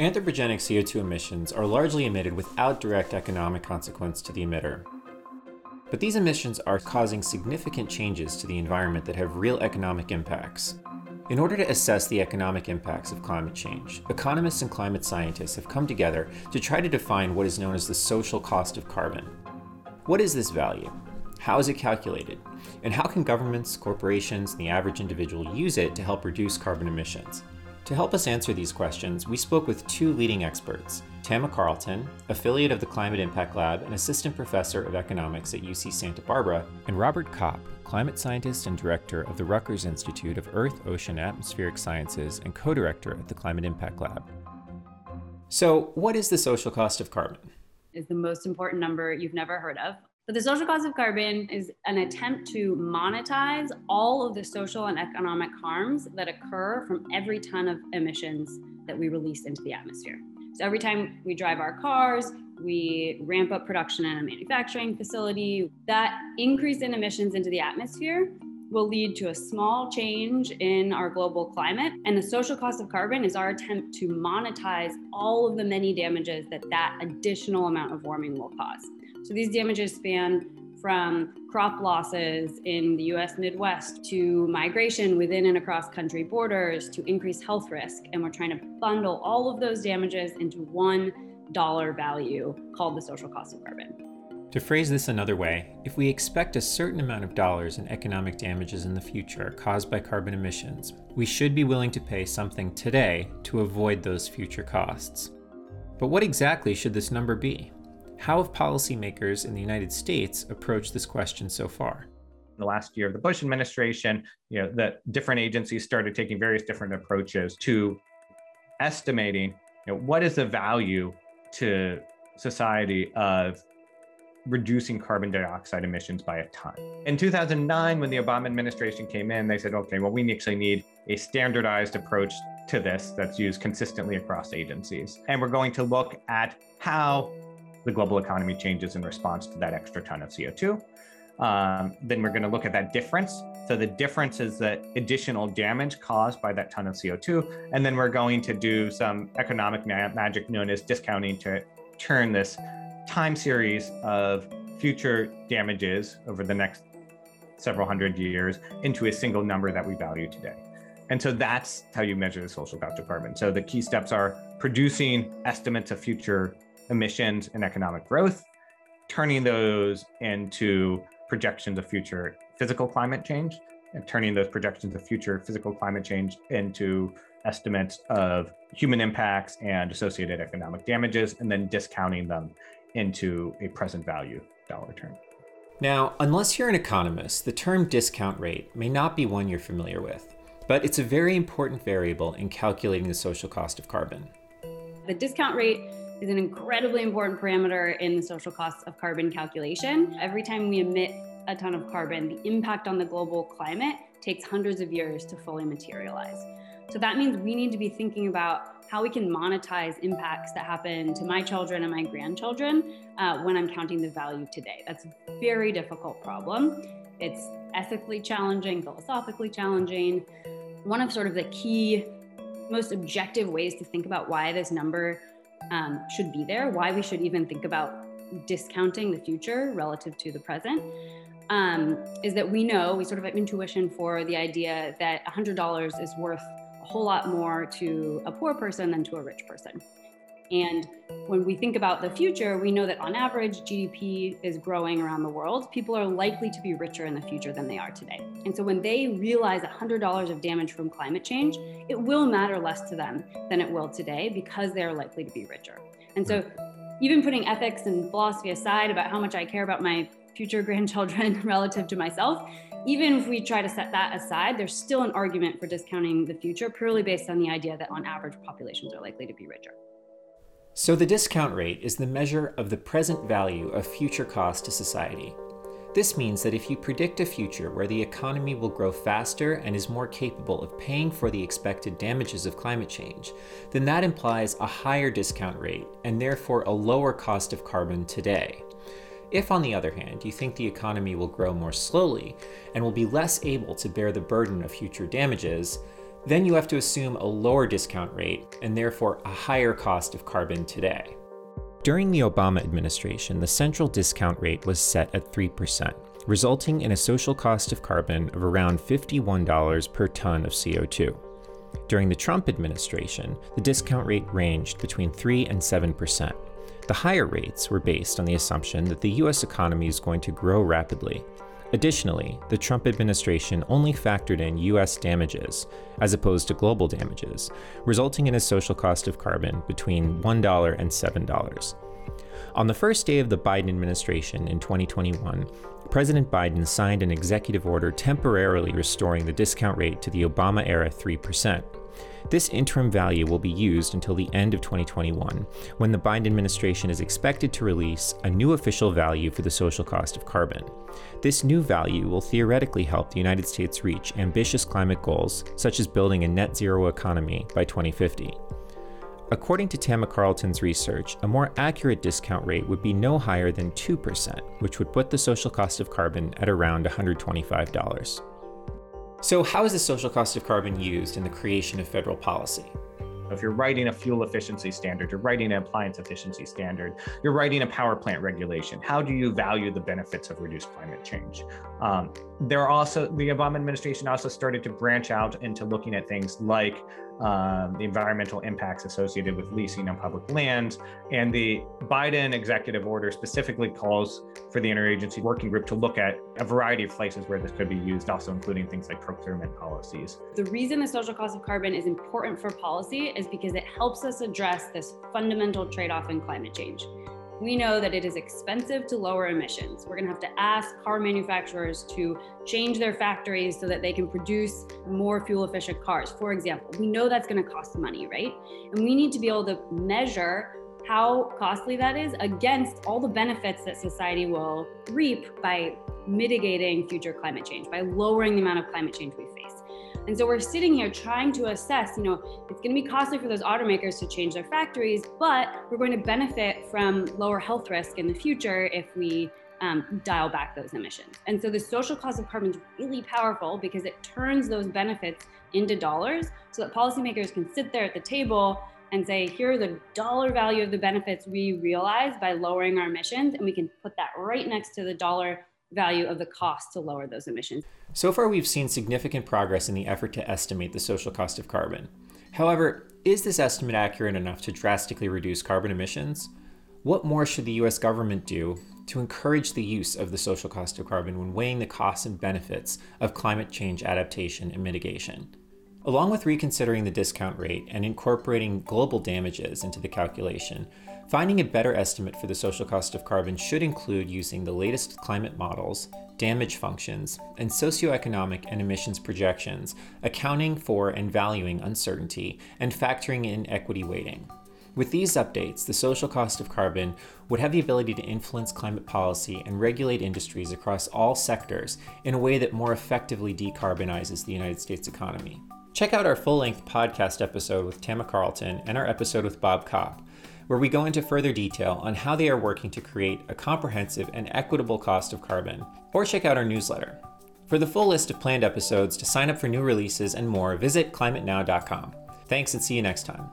Anthropogenic CO2 emissions are largely emitted without direct economic consequence to the emitter. But these emissions are causing significant changes to the environment that have real economic impacts. In order to assess the economic impacts of climate change, economists and climate scientists have come together to try to define what is known as the social cost of carbon. What is this value? How is it calculated? And how can governments, corporations, and the average individual use it to help reduce carbon emissions? To help us answer these questions, we spoke with two leading experts Tamma Carleton, affiliate of the Climate Impact Lab and assistant professor of economics at UC Santa Barbara, and Robert Kopp, climate scientist and director of the Rutgers Institute of Earth, Ocean, Atmospheric Sciences and co director at the Climate Impact Lab. So, what is the social cost of carbon? Is the most important number you've never heard of. But the social cost of carbon is an attempt to monetize all of the social and economic harms that occur from every ton of emissions that we release into the atmosphere. So every time we drive our cars, we ramp up production in a manufacturing facility, that increase in emissions into the atmosphere will lead to a small change in our global climate. And the social cost of carbon is our attempt to monetize all of the many damages that that additional amount of warming will cause. So these damages span from crop losses in the US Midwest to migration within and across country borders to increased health risk. And we're trying to bundle all of those damages into one dollar value called the social cost of carbon. To phrase this another way, if we expect a certain amount of dollars in economic damages in the future caused by carbon emissions, we should be willing to pay something today to avoid those future costs. But what exactly should this number be? How have policymakers in the United States approached this question so far? In the last year of the Bush administration, you know, that different agencies started taking various different approaches to estimating, you know, what is the value to society of reducing carbon dioxide emissions by a ton. In 2009, when the Obama administration came in, they said, okay, well, we actually need a standardized approach to this that's used consistently across agencies. And we're going to look at how the global economy changes in response to that extra ton of CO2. Um, then we're going to look at that difference. So the difference is the additional damage caused by that ton of CO2. And then we're going to do some economic ma- magic known as discounting to turn this time series of future damages over the next several hundred years into a single number that we value today. And so that's how you measure the social cost of carbon. So the key steps are producing estimates of future emissions and economic growth, turning those into projections of future physical climate change, and turning those projections of future physical climate change into estimates of human impacts and associated economic damages, and then discounting them into a present value dollar term. Now, unless you're an economist, the term discount rate may not be one you're familiar with, but it's a very important variable in calculating the social cost of carbon. The discount rate is an incredibly important parameter in the social costs of carbon calculation. Every time we emit a ton of carbon, the impact on the global climate takes hundreds of years to fully materialize. So that means we need to be thinking about how we can monetize impacts that happen to my children and my grandchildren uh, when I'm counting the value today. That's a very difficult problem. It's ethically challenging, philosophically challenging. One of sort of the key, most objective ways to think about why this number um, should be there, why we should even think about discounting the future relative to the present, um, is that we know, we sort of have intuition for the idea that $100 is worth a whole lot more to a poor person than to a rich person. And when we think about the future, we know that on average, GDP is growing around the world. People are likely to be richer in the future than they are today. And so when they realize $100 of damage from climate change, it will matter less to them than it will today because they are likely to be richer. And so even putting ethics and philosophy aside about how much I care about my future grandchildren relative to myself, even if we try to set that aside, there's still an argument for discounting the future purely based on the idea that on average populations are likely to be richer. So, the discount rate is the measure of the present value of future cost to society. This means that if you predict a future where the economy will grow faster and is more capable of paying for the expected damages of climate change, then that implies a higher discount rate and therefore a lower cost of carbon today. If, on the other hand, you think the economy will grow more slowly and will be less able to bear the burden of future damages, then you have to assume a lower discount rate and therefore a higher cost of carbon today. During the Obama administration, the central discount rate was set at 3%, resulting in a social cost of carbon of around $51 per ton of CO2. During the Trump administration, the discount rate ranged between 3 and 7%. The higher rates were based on the assumption that the US economy is going to grow rapidly, Additionally, the Trump administration only factored in US damages, as opposed to global damages, resulting in a social cost of carbon between $1 and $7. On the first day of the Biden administration in 2021, President Biden signed an executive order temporarily restoring the discount rate to the Obama era 3%. This interim value will be used until the end of 2021, when the Biden administration is expected to release a new official value for the social cost of carbon. This new value will theoretically help the United States reach ambitious climate goals, such as building a net zero economy by 2050. According to Tamma Carleton's research, a more accurate discount rate would be no higher than 2%, which would put the social cost of carbon at around $125. So, how is the social cost of carbon used in the creation of federal policy? If you're writing a fuel efficiency standard, you're writing an appliance efficiency standard, you're writing a power plant regulation, how do you value the benefits of reduced climate change? Um, there are also, the Obama administration also started to branch out into looking at things like um, the environmental impacts associated with leasing on public lands. And the Biden executive order specifically calls for the interagency working group to look at a variety of places where this could be used, also including things like procurement policies. The reason the social cost of carbon is important for policy is because it helps us address this fundamental trade off in climate change we know that it is expensive to lower emissions. We're going to have to ask car manufacturers to change their factories so that they can produce more fuel efficient cars. For example, we know that's going to cost money, right? And we need to be able to measure how costly that is against all the benefits that society will reap by mitigating future climate change, by lowering the amount of climate change we. And so we're sitting here trying to assess, you know, it's going to be costly for those automakers to change their factories, but we're going to benefit from lower health risk in the future if we um, dial back those emissions. And so the social cost of carbon is really powerful because it turns those benefits into dollars so that policymakers can sit there at the table and say, here are the dollar value of the benefits we realize by lowering our emissions. And we can put that right next to the dollar value of the cost to lower those emissions. So far, we've seen significant progress in the effort to estimate the social cost of carbon. However, is this estimate accurate enough to drastically reduce carbon emissions? What more should the US government do to encourage the use of the social cost of carbon when weighing the costs and benefits of climate change adaptation and mitigation? Along with reconsidering the discount rate and incorporating global damages into the calculation, finding a better estimate for the social cost of carbon should include using the latest climate models, damage functions, and socioeconomic and emissions projections, accounting for and valuing uncertainty, and factoring in equity weighting. With these updates, the social cost of carbon would have the ability to influence climate policy and regulate industries across all sectors in a way that more effectively decarbonizes the United States economy. Check out our full length podcast episode with Tamma Carleton and our episode with Bob Kopp, where we go into further detail on how they are working to create a comprehensive and equitable cost of carbon. Or check out our newsletter. For the full list of planned episodes, to sign up for new releases and more, visit climatenow.com. Thanks and see you next time.